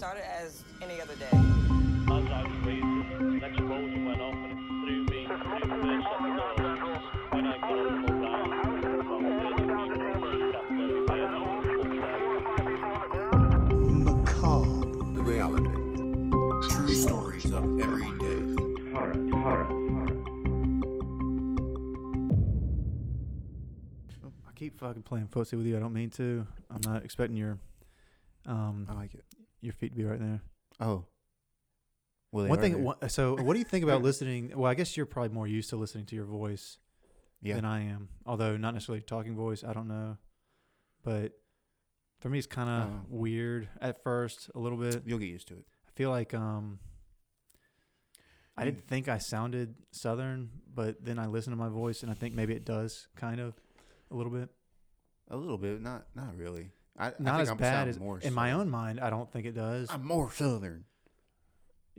started as any other day. As I was raising, an explosion went off and it threw me through the first set. When I got up and round, about 30 people sat there again on the Macabre. The reality. True stories of everyday horror. Horror. I keep fucking playing footsie with you. I don't mean to. I'm not expecting your um I like it. Your feet be right there. Oh. Well, One thing. One, so, what do you think about listening? Well, I guess you're probably more used to listening to your voice yeah. than I am. Although not necessarily talking voice. I don't know, but for me, it's kind of Oh. weird at first, a little bit. You'll get used to it. I feel like um, I didn't think I sounded southern, but then I listened to my voice, and I think maybe it does kind of a little bit. A little bit, not not really. I, I Not think as I'm bad as more in my own mind. I don't think it does. I'm more southern.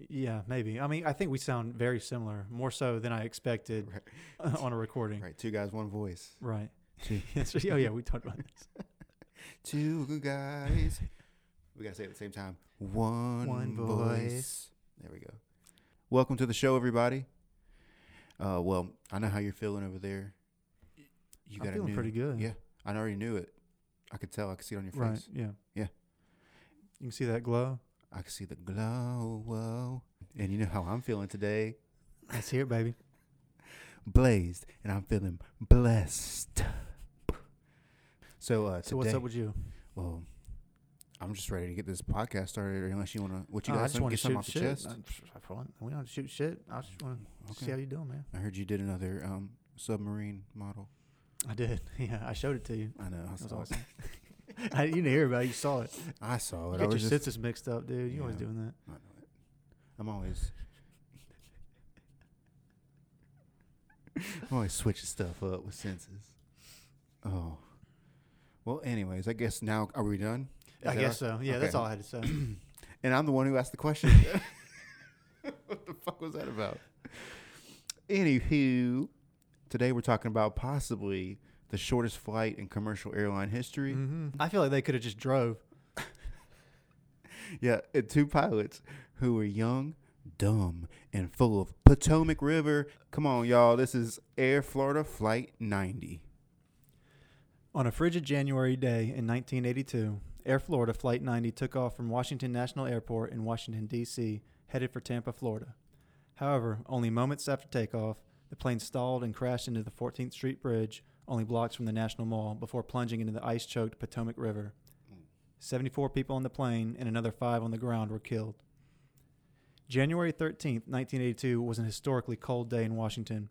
Yeah, maybe. I mean, I think we sound very similar, more so than I expected Right. on a recording. Right, two guys, one voice. Right. Oh yeah, we talked about this. two good guys. we gotta say it at the same time. One, One voice. voice. There we go. Welcome to the show, everybody. Uh, well, I know how you're feeling over there. You I'm got a feeling new- pretty good. Yeah, I already knew it. I could tell. I could see it on your Right. face. Yeah. Yeah. You can see that glow. I could see the glow. Whoa. And you know how I'm feeling today? Let's hear it, baby. blazed and I'm feeling blessed. So uh So what's up with you? well I'm just ready to get this podcast started unless you wanna what you Oh, got I just some, want to get something off the chest. I- I-. We don't shoot shit. I just want to see how you doing, man. I heard you did another um submarine model. I did. Yeah, I showed it to you. I know. I saw awesome. I, you didn't hear about it. You saw it. it. I saw You it. I get your just, senses mixed up, dude. You always doing that. I know it. I'm always I'm always switching stuff up with senses. Oh. Well, anyways, I guess now are we done? Is I guess all- so. Yeah, that's all I had to say. And I'm the one who asked the question. what the fuck was that about? Anywho, today we're talking about possibly the shortest flight in commercial airline history. hmm I feel like they could have just drove. Yeah, and two pilots who were young, dumb, and full of Potomac River. Come on, y'all. This is Air Florida Flight 90. On a frigid January day in 1982, Air Florida Flight 90 took off from Washington National Airport in Washington, D.C., headed for Tampa, Florida. However, only moments after takeoff, the plane stalled and crashed into the 14th Street Bridge, only blocks from the National Mall, before plunging into the ice choked Potomac River. 74 people on the plane and another five on the ground were killed. January 13, 1982 was an historically cold day in Washington.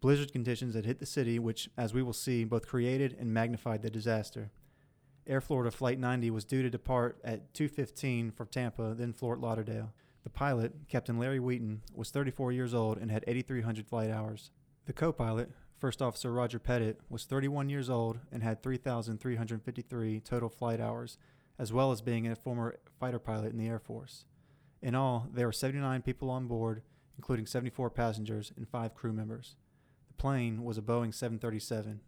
Blizzard conditions had hit the city, which, as we will see, both created and magnified the disaster. Air Florida Flight 90 was due to depart at 2:15 for Tampa, then Fort Lauderdale. The pilot, Captain Larry Wheaton, was 34 years old and had 8,300 flight hours. The co-pilot, First Officer Roger Pettit, was 31 years old and had 3,353 total flight hours, as well as being a former fighter pilot in the Air Force. In all, there were 79 people on board, including 74 passengers and five crew members. The plane was a Boeing 737.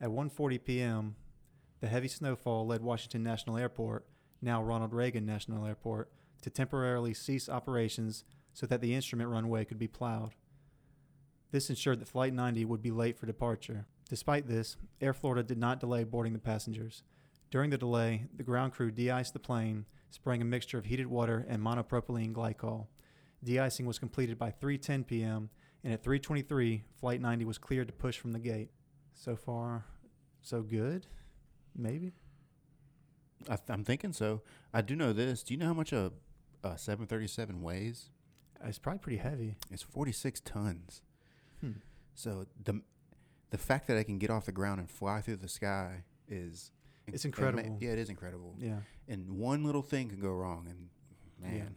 At 1:40 p.m., the heavy snowfall led Washington National Airport, now Ronald Reagan National Airport, to temporarily cease operations so that the instrument runway could be plowed. This ensured that Flight 90 would be late for departure. Despite this, Air Florida did not delay boarding the passengers. During the delay, the ground crew de-iced the plane, spraying a mixture of heated water and monopropylene glycol. De-icing was completed by 3:10 p.m., and at 3:23, Flight 90 was cleared to push from the gate. So far, so good. Maybe. I I'm thinking so. I do know this. Do you know how much a, a 737 weighs? It's probably pretty heavy. It's 46 tons. Hmm. So the the fact that I can get off the ground and fly through the sky is It's incredible. yeah, it is incredible. Yeah. And one little thing can go wrong, and man.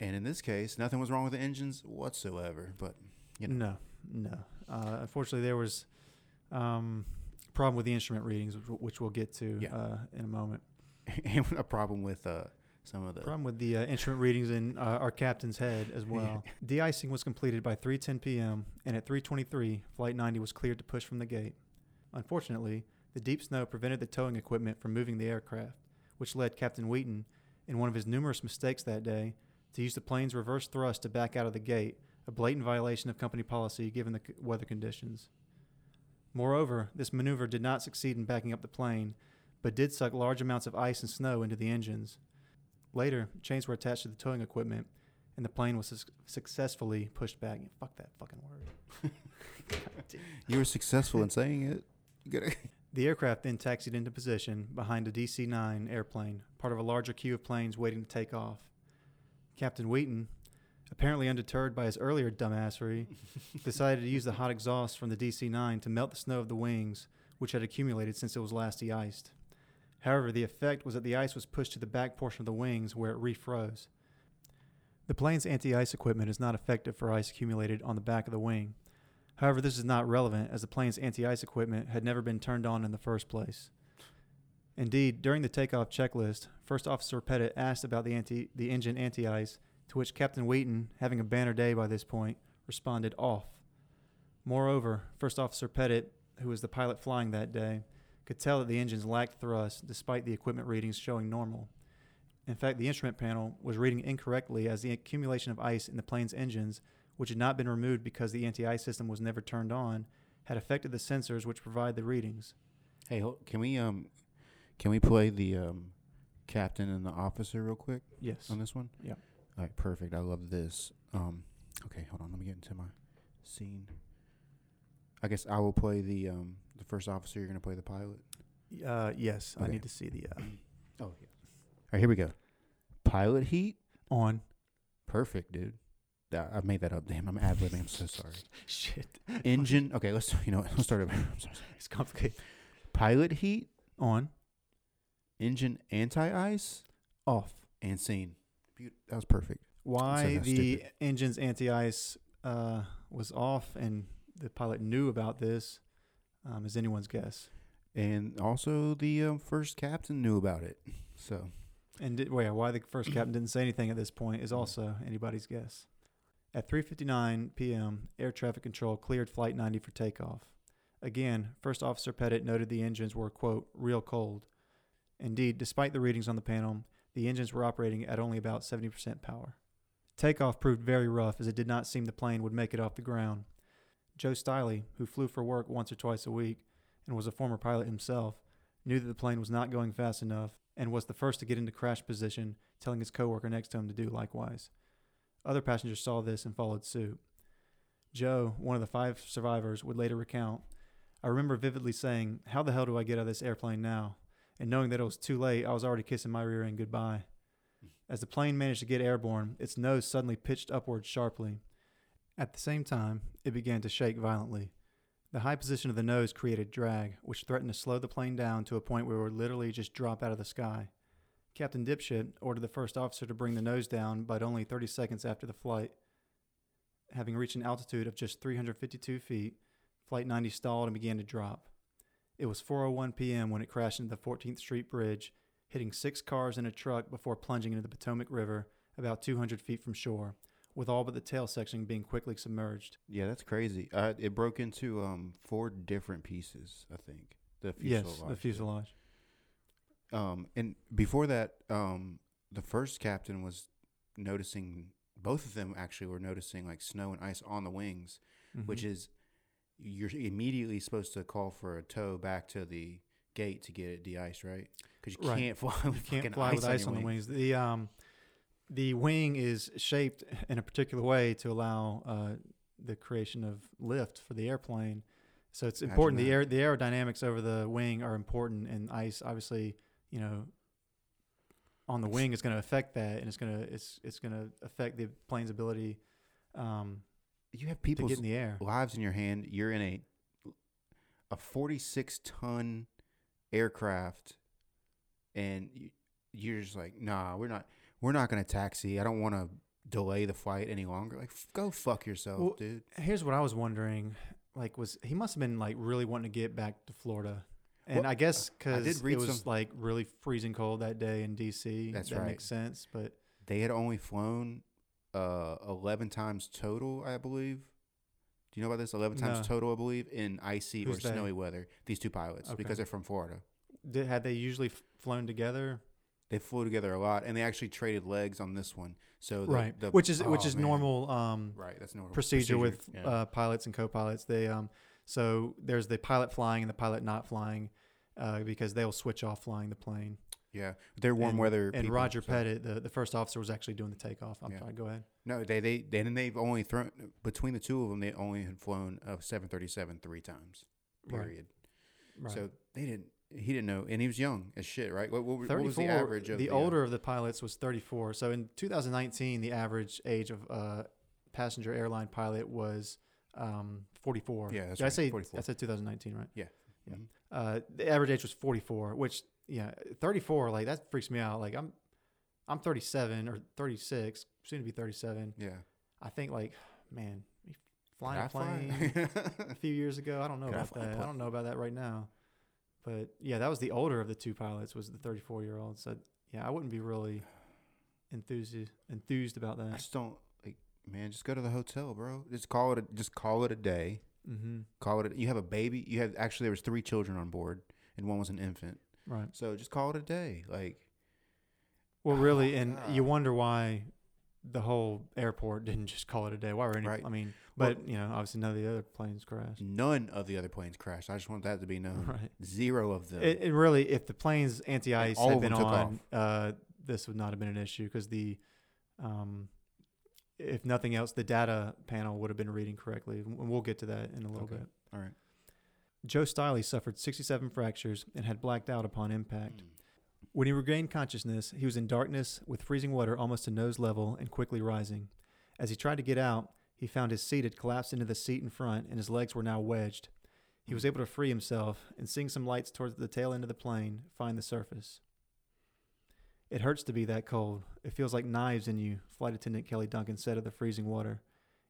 And in this case, nothing was wrong with the engines whatsoever. But you know, No, no. Uh, unfortunately, there was um, problem with the instrument readings, which, which we'll get to Yeah. uh, in a moment. and a problem with uh, some of the Problem with the uh, instrument readings in uh, our captain's head as well. De-icing was completed by 3:10 p.m. and at 3:23, Flight 90 was cleared to push from the gate. Unfortunately, the deep snow prevented the towing equipment from moving the aircraft, which led Captain Wheaton, in one of his numerous mistakes that day, to use the plane's reverse thrust to back out of the gate, a blatant violation of company policy given the c- weather conditions. Moreover, this maneuver did not succeed in backing up the plane, but did suck large amounts of ice and snow into the engines. Later, chains were attached to the towing equipment, and the plane was sus- successfully pushed back. Fuck that fucking word. You were successful in saying it. The aircraft then taxied into position behind a DC 9 airplane, part of a larger queue of planes waiting to take off. Captain Wheaton, apparently undeterred by his earlier dumbassery, decided to use the hot exhaust from the DC 9 to melt the snow of the wings, which had accumulated since it was last de iced. However, the effect was that the ice was pushed to the back portion of the wings where it refroze. The plane's anti ice equipment is not effective for ice accumulated on the back of the wing. However, this is not relevant as the plane's anti ice equipment had never been turned on in the first place. Indeed, during the takeoff checklist, First Officer Pettit asked about the, anti- the engine anti ice, to which Captain Wheaton, having a banner day by this point, responded off. Moreover, First Officer Pettit, who was the pilot flying that day, could tell that the engines lacked thrust despite the equipment readings showing normal. In fact, the instrument panel was reading incorrectly as the accumulation of ice in the plane's engines, which had not been removed because the anti ice system was never turned on, had affected the sensors which provide the readings. hey, can we um, can we play the um, captain and the officer real quick Yes. on this one? Yeah. All right, perfect. I love this. Um, okay, hold on. Let me get into my scene. I guess I will play the um the first officer. You're gonna play the pilot. Uh, yes, I need to see the uh, Oh yeah. All right, here we go. Pilot heat. on. Perfect, dude. That, I made that up. Damn, I'm ad libbing. I'm so sorry. Shit, Engine. Okay, let's. You know, what, let's start over. I'm sorry. it's complicated. Pilot heat. On, Engine anti ice off. and scene. That was perfect. Why that's the stupid. engine's anti-ice uh, was off and the pilot knew about this um, is anyone's guess. And also, the um, first captain knew about it. So And did, well, yeah, why the first captain didn't say anything at this point is also anybody's guess. At 3:59 p.m., air traffic control cleared Flight 90 for takeoff. Again, First Officer Pettit noted the engines were quote real cold. Indeed, despite the readings on the panel, the engines were operating at only about 70% power. Takeoff proved very rough as it did not seem the plane would make it off the ground. Joe Stiley, who flew for work once or twice a week and was a former pilot himself, knew that the plane was not going fast enough and was the first to get into crash position, telling his coworker next to him to do likewise. Other passengers saw this and followed suit. Joe, one of the five survivors, would later recount I remember vividly saying, How the hell do I get out of this airplane now? And knowing that it was too late, I was already kissing my rear end goodbye. As the plane managed to get airborne, its nose suddenly pitched upward sharply. At the same time, it began to shake violently. The high position of the nose created drag, which threatened to slow the plane down to a point where it would literally just drop out of the sky. Captain Dipshit ordered the first officer to bring the nose down, but only 30 seconds after the flight. Having reached an altitude of just 352 feet, Flight 90 stalled and began to drop. It was 4:01 p.m. when it crashed into the 14th Street Bridge, hitting six cars and a truck before plunging into the Potomac River about 200 feet from shore, with all but the tail section being quickly submerged. yeah, that's crazy. Uh, it broke into um four different pieces. I think the fuselage. yes, the fuselage. Um, and before that, um, the first captain was noticing. Both of them actually were noticing like snow and ice on the wings, which Mhm. is you're immediately supposed to call for a tow back to the gate to get it de-iced, right? Because you Right. can't fly with you can't fucking fly with on ice your on the wing. wings. The um, the wing is shaped in a particular way to allow uh, the creation of lift for the airplane. So it's Imagine important. The air the aerodynamics over the wing are important, and ice obviously, you know, on the wing is going to affect that, and it's gonna it's it's going to affect the plane's ability um, You have to people's get in the air. lives in your hand. You're in a a 46 ton aircraft, and you, you're just like, nah, we're not, we're not gonna taxi. I don't want to delay the flight any longer. Like, f- go fuck yourself, Well, dude. Here's what I was wondering: like, was he must have been like really wanting to get back to Florida, and Well, I guess because it was some- like really freezing cold that day in DC. That's that right. makes sense. But They had only flown uh 11 times total, I believe. Do you know about this? 11 times No. total, I believe, in icy Who's or they? snowy weather. These two pilots, Okay. because they're from Florida. did, had they usually f- flown together? They flew together a lot, and they actually traded legs on this one. So the, right, the- which is which oh, is man. normal um, Right, that's normal procedure, with yeah. uh, pilots and co-pilots. They um, so there's the pilot flying and the pilot not flying uh, because they'll switch off flying the plane. yeah, they're warm and, weather. And people, Roger so- Pettit, the, the first officer, was actually doing the takeoff. I'm Yeah. sorry. Go ahead. No, they they then they've only thrown between the two of them. They only had flown a 737 three times. Right. Period. Right. So they didn't. He didn't know, and he was young as shit, right? What, what, what was the average of the uh, older of the pilots was 34. So in 2019, the average age of uh, passenger airline pilot was um, 44. Yeah, that's Did I say 44. I said 2019, right? Yeah. Yeah. Mhm. Uh, the average age was 44, which yeah, 34 like that freaks me out. Like I'm I'm 37 or 36, soon to be 37. Yeah. I think like man, flying a plane a few years ago. I don't know Could about that. I don't know about that right now. But yeah, that was the older of the two pilots was the 34 year old. So yeah, I wouldn't be really enthused enthused about that. I just don't like, man. Just go to the hotel, bro. Just call it. A, just call it a day. Mm-hmm. Call it. A, you have a baby. You have actually there was three children on board, and one was an infant. Right. So just call it a day. Like Well, really, and you wonder why the whole airport didn't just call it a day. Why were any? Right. I mean, Well- but you know, obviously none of the other planes crashed. none of the other planes crashed. I just want that to be known. Right. Zero of them. It, it really, if the plane's anti-ice had been on, uh, this would not have been an issue because the, um, if nothing else, the data panel would have been reading correctly. And we'll get to that in a little Okay. bit. All right. Joe Stiley suffered 67 fractures and had blacked out upon impact. Mm. When he regained consciousness, he was in darkness with freezing water almost to nose level and quickly rising. As he tried to get out, he found his seat had collapsed into the seat in front and his legs were now wedged. He was able to free himself and, seeing some lights towards the tail end of the plane, find the surface. It hurts to be that cold. It feels like knives in you, Flight Attendant Kelly Duncan said of the freezing water.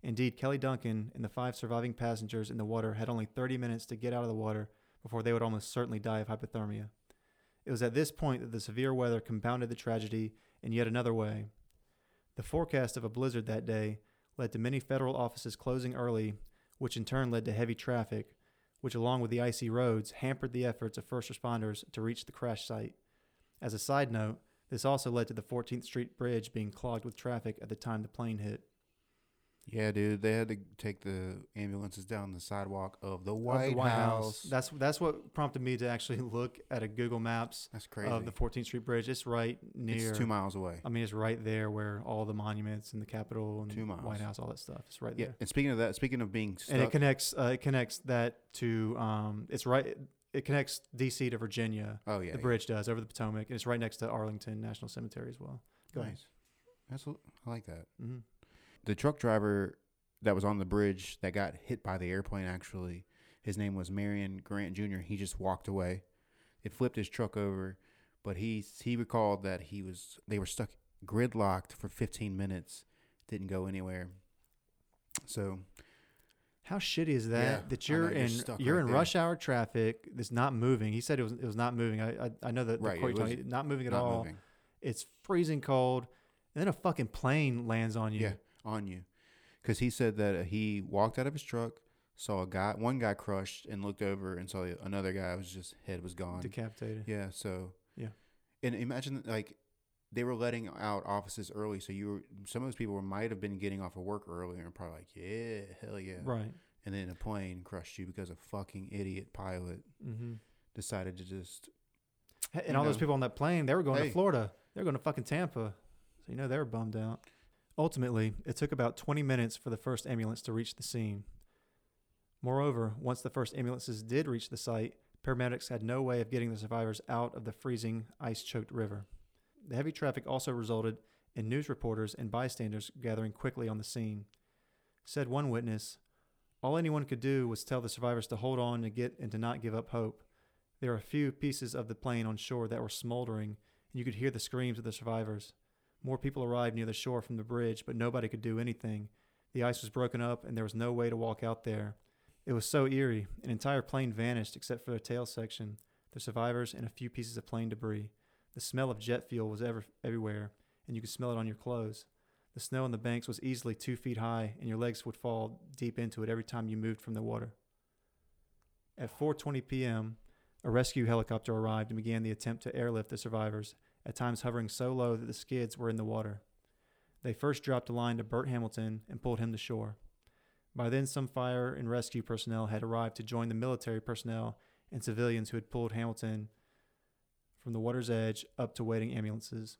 Indeed, Kelly Duncan and the five surviving passengers in the water had only 30 minutes to get out of the water before they would almost certainly die of hypothermia. It was at this point that the severe weather compounded the tragedy in yet another way. The forecast of a blizzard that day led to many federal offices closing early, which in turn led to heavy traffic, which, along with the icy roads, hampered the efforts of first responders to reach the crash site. As a side note, this also led to the 14th Street Bridge being clogged with traffic at the time the plane hit. Yeah, dude. They had to take the ambulances down the sidewalk of the Of White, the White House. That's that's what prompted me to actually look at a Google Maps That's crazy. of the 14th Street Bridge. It's right near. it's two miles away. I mean, it's right there where all the monuments and the Capitol and Two miles. White House, all that stuff. It's right Yeah. there, And speaking of that, speaking of being stuck, and it connects. Uh, it connects that to. Um, it's right. It connects D.C. to Virginia. oh yeah, the yeah. bridge does over the Potomac, and it's right next to Arlington National Cemetery as well. Go ahead. Nice. That's what, I like that. Mm hmm The truck driver that was on the bridge that got hit by the airplane actually, his name was Marion Grant Jr. He just walked away. It flipped his truck over, but he he recalled that he was they were stuck gridlocked for 15 minutes, didn't go anywhere. So How shitty is that? Yeah, that I know, you're you're in you're right in there. rush hour traffic. That's not moving. He said it was it was not moving. I I, I know that the quote it you're talking- was not moving at not all. moving. It's freezing cold, and then a fucking plane lands on you. Yeah, on you. Because he said that uh, he walked out of his truck, saw a guy, one guy crushed, and looked over and saw another guy was just head was gone. decapitated. Yeah. So. Yeah. And imagine like they were letting out offices early, so you were some of those people might have been getting off of work earlier and probably like, yeah, hell yeah. Right. And then a plane crushed you because a fucking idiot pilot Mm-hmm. decided to just. And all those people on that plane, they were going Hey. to Florida. They were going to fucking Tampa. So you know they were bummed out. Ultimately, it took about 20 minutes for the first ambulance to reach the scene. Moreover, once the first ambulances did reach the site, paramedics had no way of getting the survivors out of the freezing, ice choked river. The heavy traffic also resulted in news reporters and bystanders gathering quickly on the scene. Said one witness, All anyone could do was tell the survivors to hold on and get and to not give up hope. There were a few pieces of the plane on shore that were smoldering, and you could hear the screams of the survivors. More people arrived near the shore from the bridge, but nobody could do anything. The ice was broken up, and there was no way to walk out there. It was so eerie. An entire plane vanished except for the tail section, the survivors, and a few pieces of plane debris. The smell of jet fuel was ever, everywhere, and you could smell it on your clothes. The snow on the banks was easily two feet high, and your legs would fall deep into it every time you moved from the water. At 4:20 p.m., a rescue helicopter arrived and began the attempt to airlift the survivors. At times hovering so low that the skids were in the water. They first dropped a line to Bert Hamilton and pulled him to shore. By then, some fire and rescue personnel had arrived to join the military personnel and civilians who had pulled Hamilton from the water's edge up to waiting ambulances.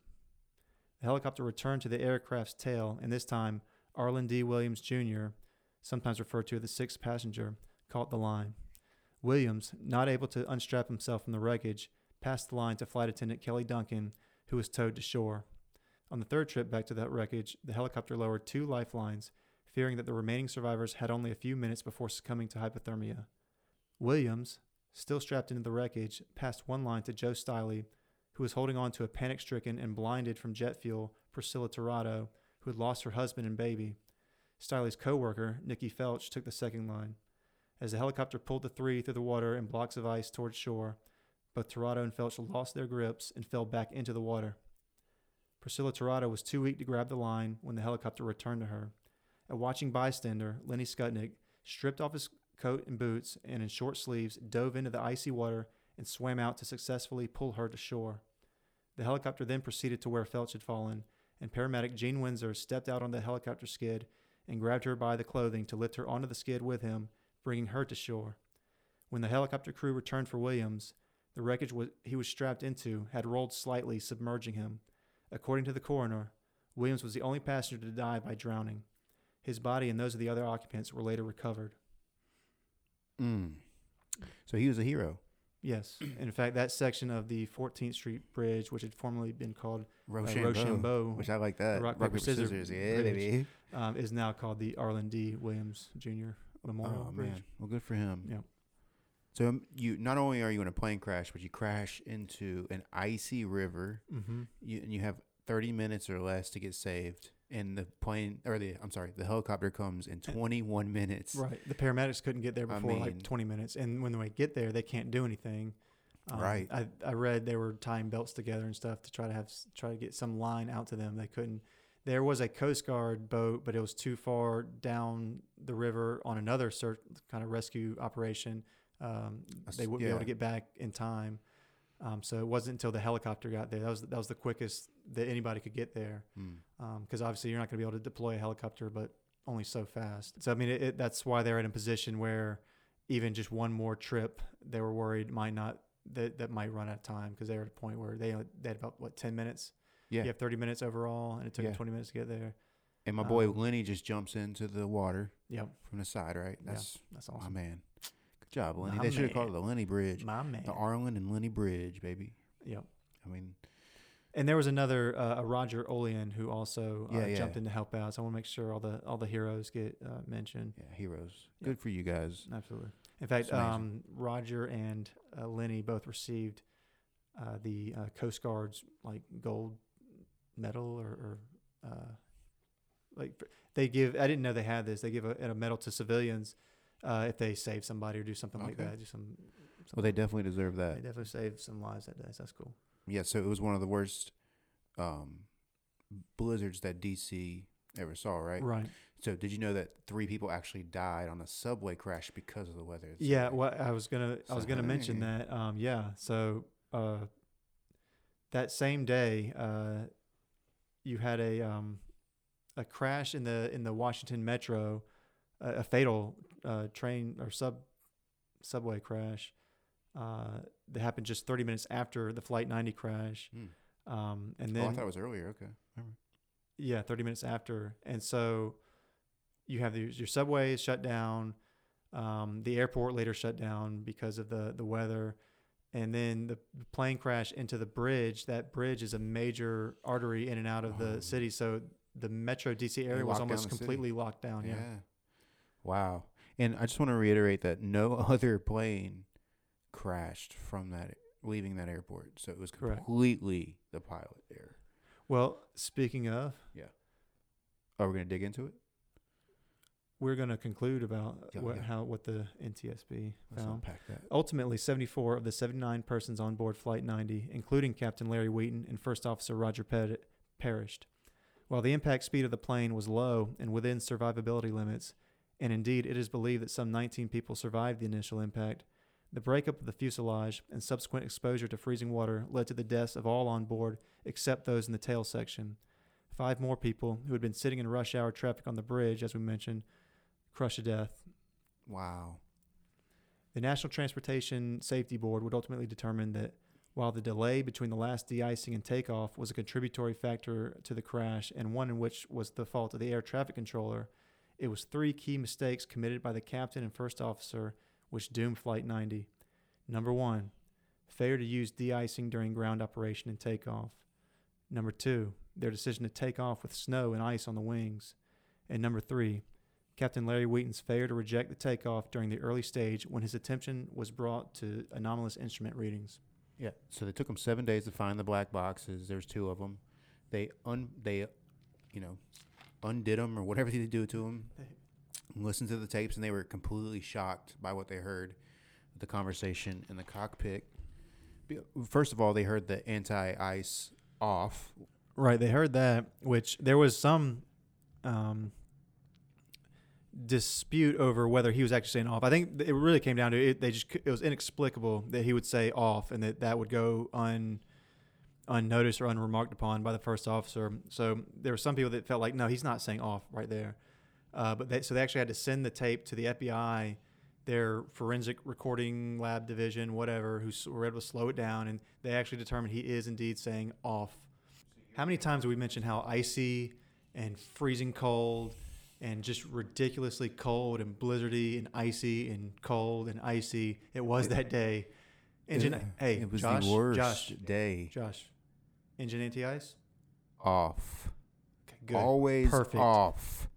The helicopter returned to the aircraft's tail, and this time, Arlen D. Williams Jr., sometimes referred to as the sixth passenger, caught the line. Williams, not able to unstrap himself from the wreckage, passed the line to Flight Attendant Kelly Duncan, who was towed to shore. On the third trip back to that wreckage, the helicopter lowered two lifelines, fearing that the remaining survivors had only a few minutes before succumbing to hypothermia. Williams, still strapped into the wreckage, passed one line to Joe Stiley, who was holding on to a panic stricken and blinded from jet fuel Priscilla Tirado, who had lost her husband and baby. Stiley's co worker, Nikki Felch, took the second line. As the helicopter pulled the three through the water and blocks of ice towards shore, both Tirado and Felch lost their grips and fell back into the water. Priscilla Tirado was too weak to grab the line when the helicopter returned to her. A watching bystander, Lenny Skutnik, stripped off his coat and boots and in short sleeves dove into the icy water and swam out to successfully pull her to shore. The helicopter then proceeded to where Felch had fallen, and paramedic Gene Windsor stepped out on the helicopter skid and grabbed her by the clothing to lift her onto the skid with him, bringing her to shore. When the helicopter crew returned for Williams, the wreckage wa- he was strapped into had rolled slightly, submerging him. According to the coroner, Williams was the only passenger to die by drowning. His body and those of the other occupants were later recovered. Mm. So he was a hero. Yes. In fact, that section of the 14th Street Bridge, which had formerly been called Rochambeau, Rochambeau, which I like that. rock, paper, scissors Yeah, bridge. baby. um, is now called the Arlen D. Williams Jr. Memorial Oh Bridge. man, well, good for him. Yeah. So um, you not only are you in a plane crash, but you crash into an icy river. Mm-hmm. You and you have thirty minutes or less to get saved. And the plane, or the I'm sorry, the helicopter comes in 21 minutes. Right. The paramedics couldn't get there I before like 20 minutes, and when they get there, they can't do anything. Um, Right. I, I read they were tying belts together and stuff to try to have try to get some line out to them. They couldn't. There was a Coast Guard boat, but it was too far down the river on another search kind of rescue operation. Um, they wouldn't be able to get back in time. Um, so it wasn't until the helicopter got there. That was that was the quickest that anybody could get there Mm. because obviously you're not going to be able to deploy a helicopter, but only so fast. So I mean, it, it, that's why they're in a position where even just one more trip, they were worried might not that that might run out of time because they were at a point where they they had about what ten minutes. Yeah. you have thirty minutes overall, and it took Yeah. twenty minutes to get there. And my boy Um, Lenny just jumps into the water Yep, from the side, right? Yeah. That's that's my awesome. man. Job, Lenny. My they should have called it the Lenny Bridge. My man. The Arlen and Lenny Bridge, baby. Yep. I mean, And there was another uh, a Roger Olian who also uh, Yeah, yeah. jumped in to help out. So I want to make sure all the all the heroes get uh, mentioned. yeah, heroes. Yeah. Good for you guys. Absolutely. In fact, um, Roger and uh, Lenny both received uh, the uh, Coast Guard's like gold medal or, or uh, like they give. I didn't know they had this. They give a, a medal to civilians uh, if they save somebody or do something like Okay. that. Do some. Well, they definitely deserve that. They definitely saved some lives that day. So that's cool. Yeah, so it was one of the worst um, blizzards that DC ever saw, right? Right. So did you know that three people actually died on a subway crash because of the weather? It's Yeah, like- well, I was gonna, I was gonna mention that. Um, yeah, so uh, that same day, uh, you had a um, a crash in the in the Washington Metro, a, a fatal uh, train or sub subway crash uh, that happened just 30 minutes after the Flight 90 crash. Hmm. Um, and oh, then I thought it was earlier. Okay. Remember. yeah, 30 minutes after. And so you have the, your subway is shut down. Um, the airport later shut down because of the, the weather. And then the plane crash into the bridge. That bridge is a major artery in and out of Oh. the city. So the metro DC area was almost city. completely locked down. yeah. Yeah. Wow. And I just want to reiterate that no other plane crashed from that leaving that airport. So it was Correct. completely the pilot error. Well, speaking of, yeah, Are we going to dig into it? we're going to conclude about Yeah, what, yeah. how what the NTSB Let's found. unpack that. Ultimately, 74 of the 79 persons on board Flight 90, including Captain Larry Wheaton and First Officer Roger Pettit, perished. While the impact speed of the plane was low and within survivability limits, and indeed it is believed that some 19 people survived the initial impact, The breakup of the fuselage and subsequent exposure to freezing water led to the deaths of all on board except those in the tail section. Five more people who had been sitting in rush hour traffic on the bridge, as we mentioned, crushed to death. Wow. The National Transportation Safety Board would ultimately determine that while the delay between the last de-icing and takeoff was a contributory factor to the crash and one in which was the fault of the air traffic controller, it was three key mistakes committed by the captain and first officer which doomed Flight 90. Number one, failure to use de-icing during ground operation and takeoff. Number two, their decision to take off with snow and ice on the wings. And number three, Captain Larry Wheaton's failure to reject the takeoff during the early stage when his attention was brought to anomalous instrument readings. Yeah. So they took them seven days to find the black boxes. There's two of them. They un they, you know, undid them or whatever they do to them. Listened to the tapes and they were completely shocked by what they heard, the conversation in the cockpit. First of all, they heard the anti-ice off. Right, they heard that, which there was some um, dispute over whether he was actually saying off. I think it really came down to it. They just it was inexplicable that he would say off, and that that would go un unnoticed or unremarked upon by the first officer. So there were some people that felt like no, he's not saying off right there. Uh, but they, so they actually had to send the tape to the FBI, their forensic recording lab division, whatever, who were able to slow it down, and they actually determined he is indeed saying off. How many times have we mentioned how icy and freezing cold and just ridiculously cold and blizzardy and icy and cold and icy it was that day? Engine, It- hey, it was Josh, the worst Josh, day Josh, engine anti-ice. off. Okay, good. Always Perfect. off.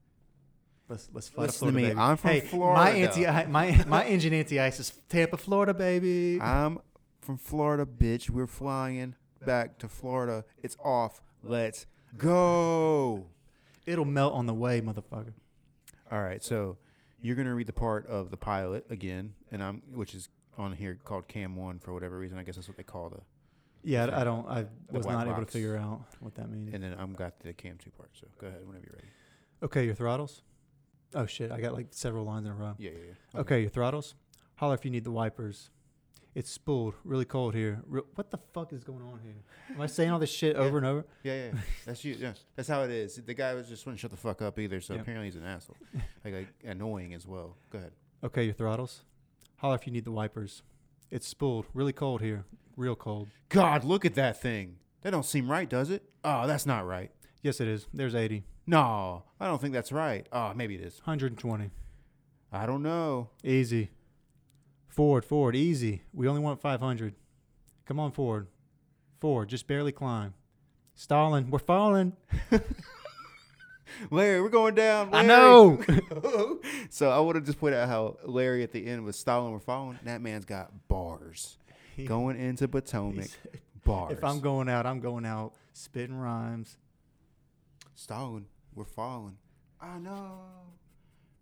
Let's let's fly Listen to to Florida, me, baby. I'm from hey, Florida. My anti my my engine anti-ice is Tampa, Florida, baby. I'm from Florida, bitch. We're flying back to Florida. It's off. Let's go. It'll melt on the way, motherfucker. All right, so you're gonna read the part of the pilot again, and I'm which is on here called Cam One for whatever reason. I guess that's what they call the. Yeah, I, I don't. I was not able to box. figure out what that means. And then I'm got the Cam Two part. So go ahead whenever you're ready. Okay, your throttles. Oh shit, I got like several lines in a row. Yeah, yeah, yeah. Okay, your throttles. Holler if you need the wipers. It's spooled, really cold here. Re- what the fuck is going on here? Am I saying all this shit over and over? Yeah, yeah. That's you. Yeah, that's how it is. The guy was just wouldn't shut the fuck up either. So Yeah. apparently he's an asshole. Like, like annoying as well. Go ahead. Okay, your throttles. Holler if you need the wipers. It's spooled, really cold here, real cold. God, look at that thing. That don't seem right, does it? Oh, that's not right. Yes, it is. There's 80, No, I don't think that's right. Oh, maybe it is. 120. I don't know. Easy. Forward, forward, easy. We only want 500. Come on forward. Forward, just barely climb. Stalling, we're falling. Larry, we're going down. I Larry. know. so I want to just point out how Larry at the end was stalling. We're following. That man's got bars going into Potomac. Bars. If I'm going out, I'm going out spitting rhymes. stalling, we're falling. I know.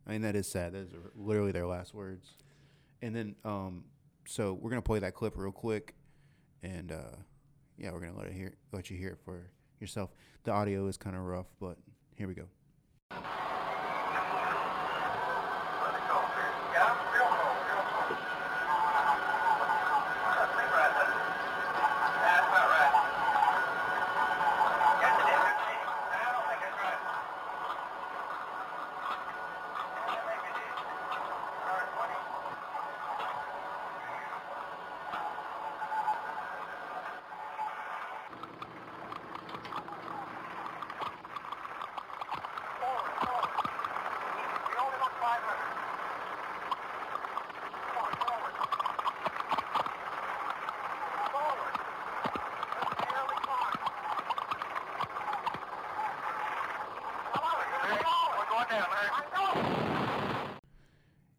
I mean that is sad. Those are literally their last words. And then, um, so we're gonna play that clip real quick, and uh, yeah, we're gonna let it hear, let you hear it for yourself. The audio is kind of rough, but here we go.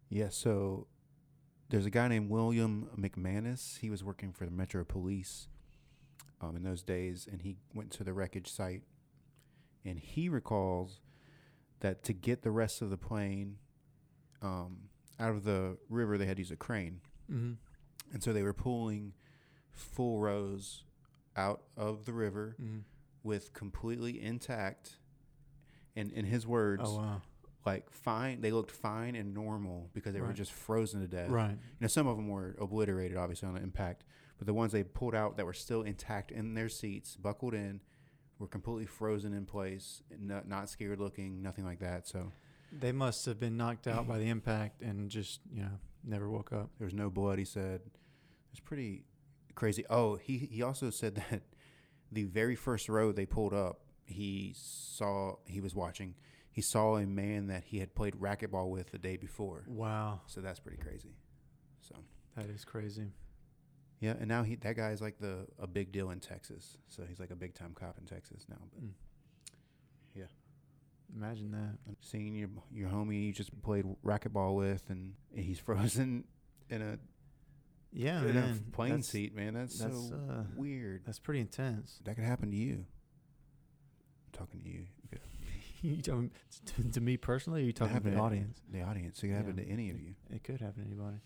Yeah, so there's a guy named William McManus. He was working for the Metro Police um, in those days, and he went to the wreckage site, and he recalls that to get the rest of the plane um, out of the river, they had to use a crane, Mm-hmm. and so they were pulling full rows out of the river Mm-hmm. with completely intact, and in his words, Oh wow. Like fine. They looked fine and normal because they were just frozen to death. Right. You know, some of them were obliterated, obviously, on the impact, but the ones they pulled out that were still intact in their seats, buckled in, were completely frozen in place, not, not scared looking, nothing like that. So They must have been knocked out by the impact and just you know never woke up. there was no blood. He said it's pretty crazy. Oh, he he also said that the very first row they pulled up, he saw he was watching. He saw a man that he had played racquetball with the day before. Wow, So that's pretty crazy. So that is crazy. yeah, and now he that guy is like the a big deal in Texas. So he's like a big time cop in Texas now. But Mm. Yeah. Imagine that. seeing your your homie you just played racquetball with, and he's frozen in a Yeah, in man. a plane that's, seat, man. That's, that's, so uh, weird. That's pretty intense. That could happen to you. I'm talking to you. Could you talking to, to me personally? Or you talking to the audience? The audience. It could happen to any of you. It could happen to anybody.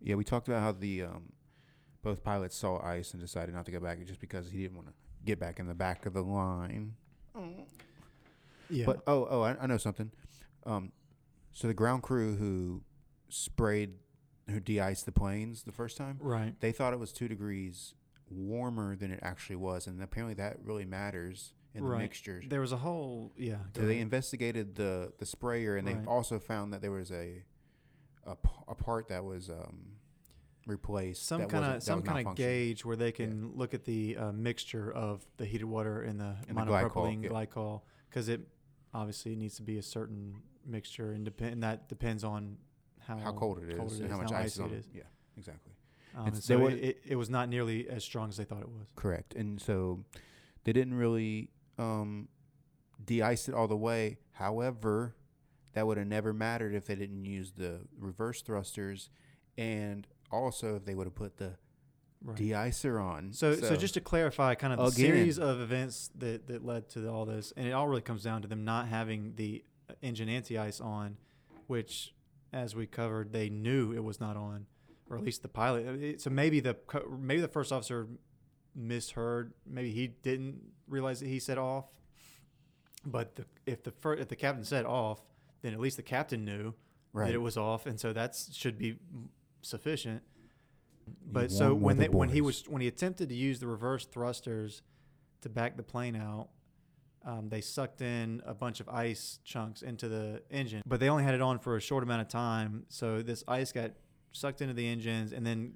Yeah, we talked about how the um, both pilots saw ice and decided not to go back just because he didn't want to get back in the back of the line. Yeah. But oh, oh, I, I know something. Um, so the ground crew who sprayed, who de-iced the planes the first time, right. they thought it was two degrees warmer than it actually was, and apparently that really matters in the Right. mixtures. There was a whole yeah. So they investigated the the sprayer, and Right. they also found that there was a a, a part that was um, replaced. some kind of some kind of gauge where they can look at the uh, mixture of the heated water and the And the glycol, monopropylene yeah. glycol because it obviously needs to be a certain mixture and depend and that depends on how How cold it is cold it and how much how ice on it is. Yeah, exactly. Um, and so there it, was- it, was not nearly as strong as they thought it was. Correct. And so they didn't really um, de-ice it all the way. However, that would have never mattered if they didn't use the reverse thrusters, and also if they would have put the Right. de-icer on. So, so, just to clarify, kind of the Again. series of events that, that led to all this, and it all really comes down to them not having the engine anti-ice on, which, as we covered, they knew it was not on, or at least the pilot. Uh, So maybe the maybe the first officer misheard. Maybe he didn't realize that he said off. But the, if the if the captain said off, then at least the captain knew right. that it was off, and so that should be sufficient. But You so when they, when he was when he attempted to use the reverse thrusters to back the plane out, um, they sucked in a bunch of ice chunks into the engine, but they only had it on for a short amount of time. So this ice got sucked into the engines and then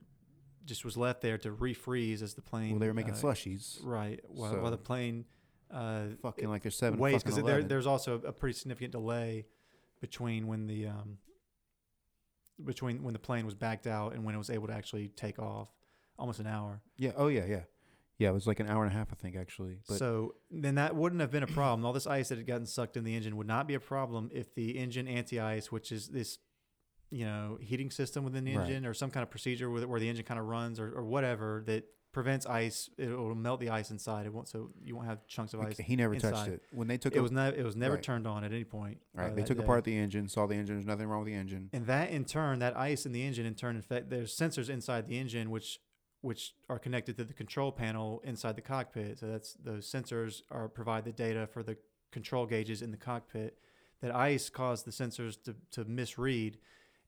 just was left there to refreeze as the plane. well, they were making uh, slushies, right while, while the plane uh, fucking like they're seven fucking because there, there's also a pretty significant delay between when the um, between when the plane was backed out and when it was able to actually take off, almost an hour. yeah. Oh yeah, yeah, yeah. It was like an hour and a half, I think, actually. But so then that wouldn't have been a problem. All this ice that had gotten sucked in the engine would not be a problem if the engine anti-ice, which is this, you know, heating system within the Right. engine or some kind of procedure with it where the engine kind of runs or, or whatever that prevents ice. It will melt the ice inside. It won't so you won't have chunks of ice. he never touched it when they took It was not. It was never Right. turned on at any point. Right. uh, they took day. apart the engine, saw the engine. There's nothing wrong with the engine. And that in turn, that ice in the engine in turn, in fact, there's sensors inside the engine which which are connected to the control panel inside the cockpit. So that's those sensors are provide the data for the control gauges in the cockpit. That ice caused the sensors to, to misread,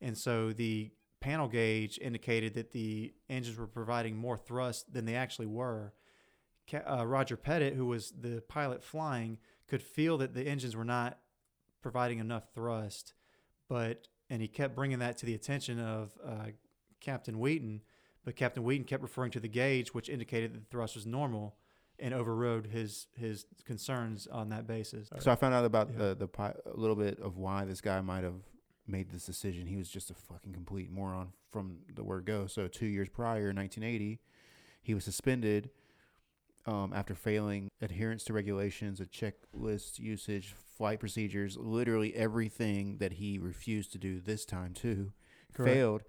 and so the panel gauge indicated that the engines were providing more thrust than they actually were. Uh, Roger Pettit, who was the pilot flying, could feel that the engines were not providing enough thrust, but and he kept bringing that to the attention of uh, Captain Wheaton. But Captain Wheaton kept referring to the gauge, which indicated that the thrust was normal, and overrode his his concerns on that basis. So I found out about Yeah. the the pi- a little bit of why this guy might have made this decision. He was just a fucking complete moron from the word go. So two years prior, in 1980, he was suspended um, after failing adherence to regulations, a checklist usage, flight procedures, literally everything that he refused to do this time too. Correct. Failed.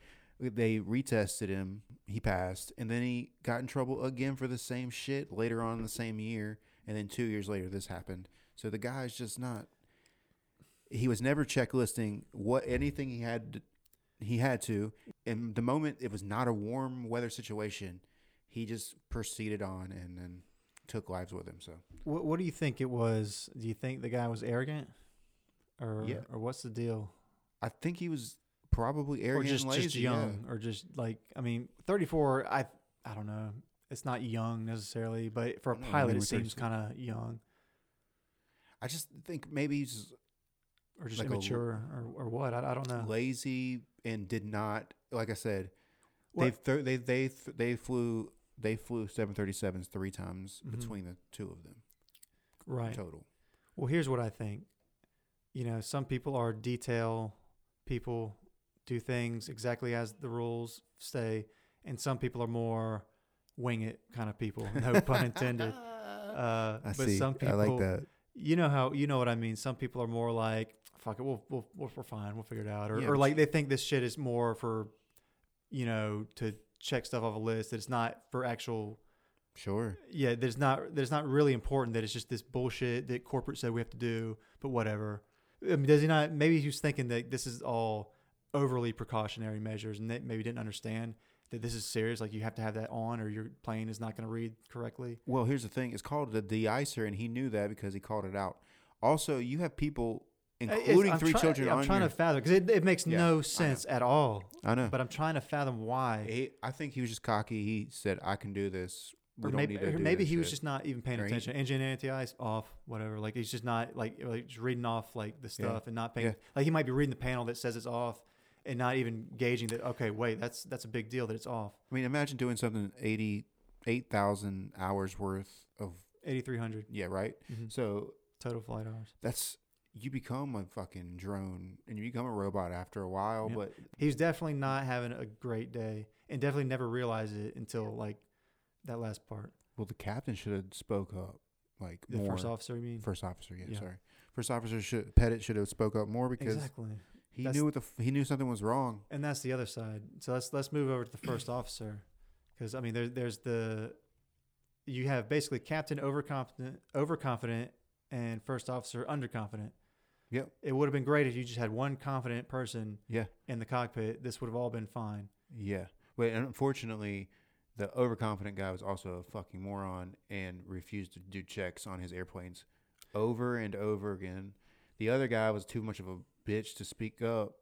They retested him. He passed, and then he got in trouble again for the same shit later on in the same year. And then two years later, this happened. So the guy's just not. He was never checklisting what anything he had. To, he had to, and the moment it was not a warm weather situation, he just proceeded on, and then took lives with him. So What What do you think it was? Do you think the guy was arrogant, or Yeah. or what's the deal? I think he was probably arrogant, or just lazy, just yeah. young, or just like I mean, thirty four. I I don't know. It's not young necessarily, but for a pilot, mean, it seems kind of young, I just think maybe he's or just Like a immature, or or what? I, I don't know. lazy and did not like I said. They've th- they they th- they flew they flew 737s three times Mhm. between the two of them Right. total. Well, here's what I think. You know, some people are detail people, do things exactly as the rules say, and some people are more wing it kind of people. No pun intended. Uh, I but see. some people, I like that. you know how you know what I mean. Some people are more like, "Fuck it, we'll, we'll, we'll we're fine, we'll figure it out," or, Yeah, or like they think this shit is more for, you know, to check stuff off a list. That it's not for actual Sure. yeah, there's not there's not really important that it's just this bullshit that corporate said we have to do, but whatever. I mean, does he not? Maybe he was thinking that this is all overly precautionary measures, and they maybe didn't understand that this is serious. Like you have to have that on, or your plane is not going to read correctly. Well, here's the thing. It's called the de-icer, and he knew that because he called it out. Also, you have people, including three try- children, I'm trying your, to fathom because it, it makes Yeah, no sense at all. I know. But I'm trying to fathom why. He, I think he was just cocky. He said, "I can do this." We or don't maybe, need to or maybe he was just not even paying Or he- attention. Engine anti-ice off, whatever. Like he's just not like like just reading off like the Yeah. stuff and not paying. Yeah. Like he might be reading the panel that says it's off, and not even gauging that. Okay, wait, that's that's a big deal that it's off. I mean, imagine doing something eighty-eight thousand hours worth of Eighty three hundred yeah, right. Mm-hmm. So total flight hours. that's you become a fucking drone and you become a robot after a while. Yeah. But He's definitely not having a great day, and definitely never realized it until like that last part. well, the captain should have spoke up like The more. first officer, you mean? First officer, yeah, Yeah. sorry. First officer should Pettit should have spoke up more because exactly. He That's- knew what the he knew something was wrong. And that's the other side. So let's let's move over to the first officer, because I mean there's there's the you have basically captain overconfident, overconfident, and first officer underconfident. Yep. It would have been great if you just had one confident person Yeah, in the cockpit. This would have all been fine. yeah. But unfortunately, the overconfident guy was also a fucking moron and refused to do checks on his airplanes over and over again. The other guy was too much of a bitch to speak up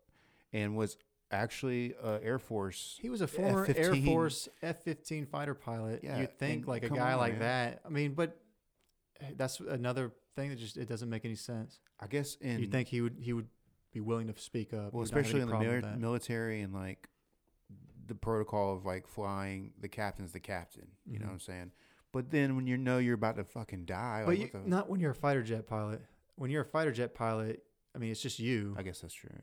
and was actually a Air Force. He was a former Air F-15. Force F-15 fighter pilot. Yeah, You'd think like a guy on, like man. that. I mean, but that's another thing that just it doesn't make any sense. I guess in you think he would he would be willing to speak up? well, He would not have especially in the problem with mili- that. military and like the protocol of like flying, the captain's the captain. You know Mhm. what I'm saying? But then when you know you're about to fucking die, But like, you, the- not when you're a fighter jet pilot. When you're a fighter jet pilot, I mean, it's just you. I guess that's true. Yeah.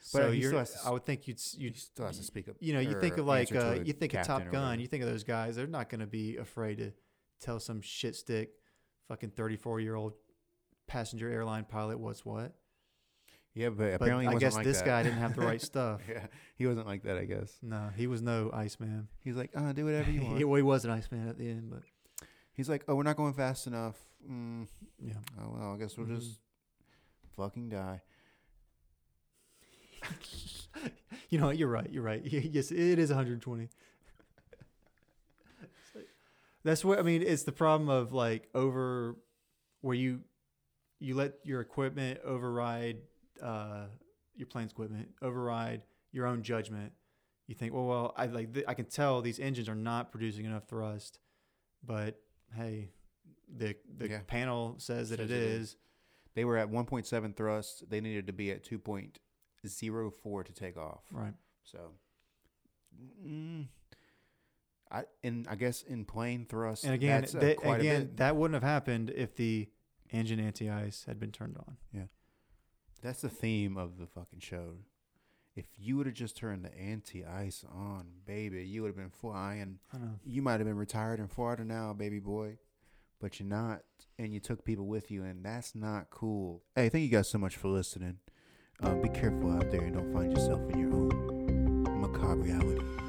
so you're, to I would think you'd s- You you'd still has to speak up. you know you think of like uh, you think of Top Gun. You think of those guys. They're not going to be afraid to tell some shit stick, fucking 34 year old passenger airline pilot what's what. Yeah, but But apparently he I guess like this that. guy didn't have the right stuff. yeah, he wasn't like that. I guess No, he was no Iceman. he's like, uh, do whatever you want. he, well, he was an Iceman at the end, but he's like, oh, we're not going fast enough. Mm, yeah. oh well, I guess we'll Mhm. just fucking die. You know, what, you're right. You're right. Yes, it is 120. That's what I mean. It's the problem of like over where you you let your equipment override uh, your plane's equipment, override your own judgment. You think, well, well, I like th- I can tell these engines are not producing enough thrust, but hey, the the Yeah. panel says that Says it it is. is. They were at 1.7 thrust. They needed to be at 2.04 to take off. Right. So, mm, I and I guess in plane thrust, And again, that's, that, quite a again, that wouldn't have happened if the engine anti-ice had been turned on. Yeah. That's the theme of the fucking show. If you would have just turned the anti-ice on, baby, you would have been flying. You might have been retired in Florida now, baby boy, but you're not, and you took people with you, and that's not cool. Hey, thank you guys so much for listening. Uh, be careful out there and don't find yourself in your own macabre reality.